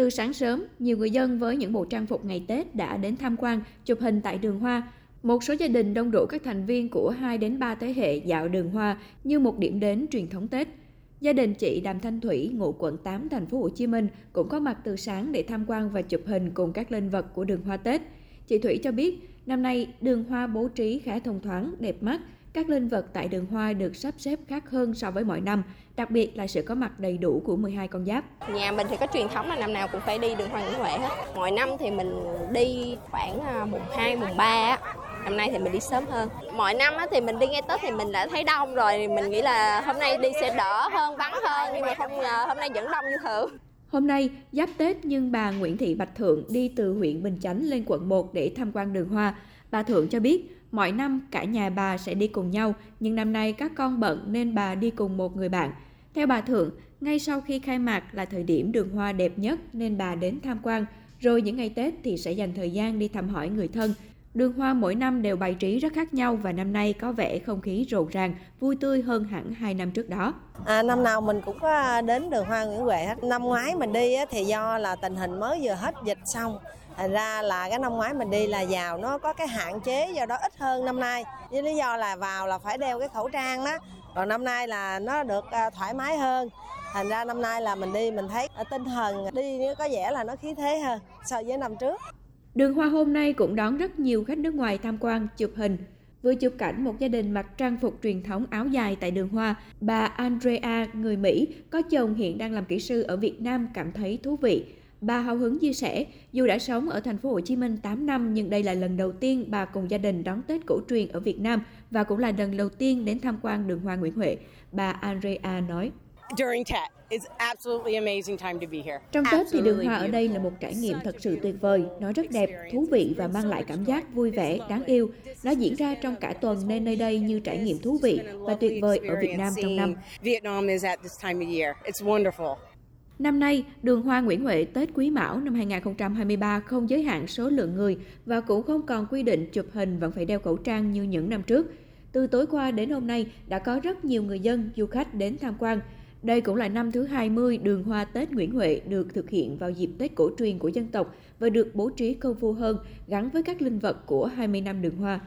Từ sáng sớm, nhiều người dân với những bộ trang phục ngày Tết đã đến tham quan, chụp hình tại đường hoa. Một số gia đình đông đủ các thành viên của 2 đến 3 thế hệ dạo đường hoa như một điểm đến truyền thống Tết. Gia đình chị Đàm Thanh Thủy, ngụ quận 8 thành phố Hồ Chí Minh cũng có mặt từ sáng để tham quan và chụp hình cùng các linh vật của đường hoa Tết. Chị Thủy cho biết, năm nay đường hoa bố trí khá thông thoáng, đẹp mắt, các linh vật tại đường hoa được sắp xếp khác hơn so với mọi năm, đặc biệt là sự có mặt đầy đủ của 12 con giáp. Nhà mình thì có truyền thống là năm nào cũng phải đi đường hoa Nguyễn Huệ hết. Mỗi năm thì mình đi khoảng à, mùng 2, mùng 3 Năm nay thì mình đi sớm hơn. Mọi năm thì mình đi ngay Tết thì mình đã thấy đông rồi, mình nghĩ là hôm nay đi sẽ đỡ hơn, vắng hơn nhưng mà không ngờ hôm nay vẫn đông như thường. Hôm nay, giáp Tết nhưng bà Nguyễn Thị Bạch Thượng đi từ huyện Bình Chánh lên quận 1 để tham quan đường hoa. Bà Thượng cho biết, mọi năm cả nhà bà sẽ đi cùng nhau, nhưng năm nay các con bận nên bà đi cùng một người bạn. Theo bà Thượng, ngay sau khi khai mạc là thời điểm đường hoa đẹp nhất nên bà đến tham quan, rồi những ngày Tết thì sẽ dành thời gian đi thăm hỏi người thân. Đường hoa mỗi năm đều bày trí rất khác nhau và năm nay có vẻ không khí rộn ràng, vui tươi hơn hẳn hai năm trước đó. À, năm nào mình cũng có đến đường hoa Nguyễn Huệ hết. Năm ngoái mình đi thì do là tình hình mới vừa hết dịch xong Thành ra là cái năm ngoái mình đi là vào nó có cái hạn chế do đó ít hơn năm nay. Với lý do là vào là phải đeo cái khẩu trang đó. Còn năm nay là nó được à, thoải mái hơn. Thành ra năm nay là mình đi mình thấy à, tinh thần đi có vẻ là nó khí thế hơn so với năm trước. Đường hoa hôm nay cũng đón rất nhiều khách nước ngoài tham quan, chụp hình. Vừa chụp cảnh một gia đình mặc trang phục truyền thống áo dài tại đường hoa, bà Andrea, người Mỹ, có chồng hiện đang làm kỹ sư ở Việt Nam cảm thấy thú vị Bà hào hứng chia sẻ, dù đã sống ở thành phố Hồ Chí Minh 8 năm nhưng đây là lần đầu tiên bà cùng gia đình đón Tết cổ truyền ở Việt Nam và cũng là lần đầu tiên đến tham quan đường hoa Nguyễn Huệ. Bà Andrea nói. Trong Tết thì đường hoa ở đây là một trải nghiệm thật sự tuyệt vời. Nó rất đẹp, thú vị và mang lại cảm giác vui vẻ, đáng yêu. Nó diễn ra trong cả tuần nên nơi đây như trải nghiệm thú vị và tuyệt vời ở Việt Nam trong năm. Năm nay, đường hoa Nguyễn Huệ Tết Quý Mão năm 2023 không giới hạn số lượng người và cũng không còn quy định chụp hình vẫn phải đeo khẩu trang như những năm trước. Từ tối qua đến hôm nay đã có rất nhiều người dân, du khách đến tham quan. Đây cũng là năm thứ 20 đường hoa Tết Nguyễn Huệ được thực hiện vào dịp Tết cổ truyền của dân tộc và được bố trí công phu hơn gắn với các linh vật của 20 năm đường hoa.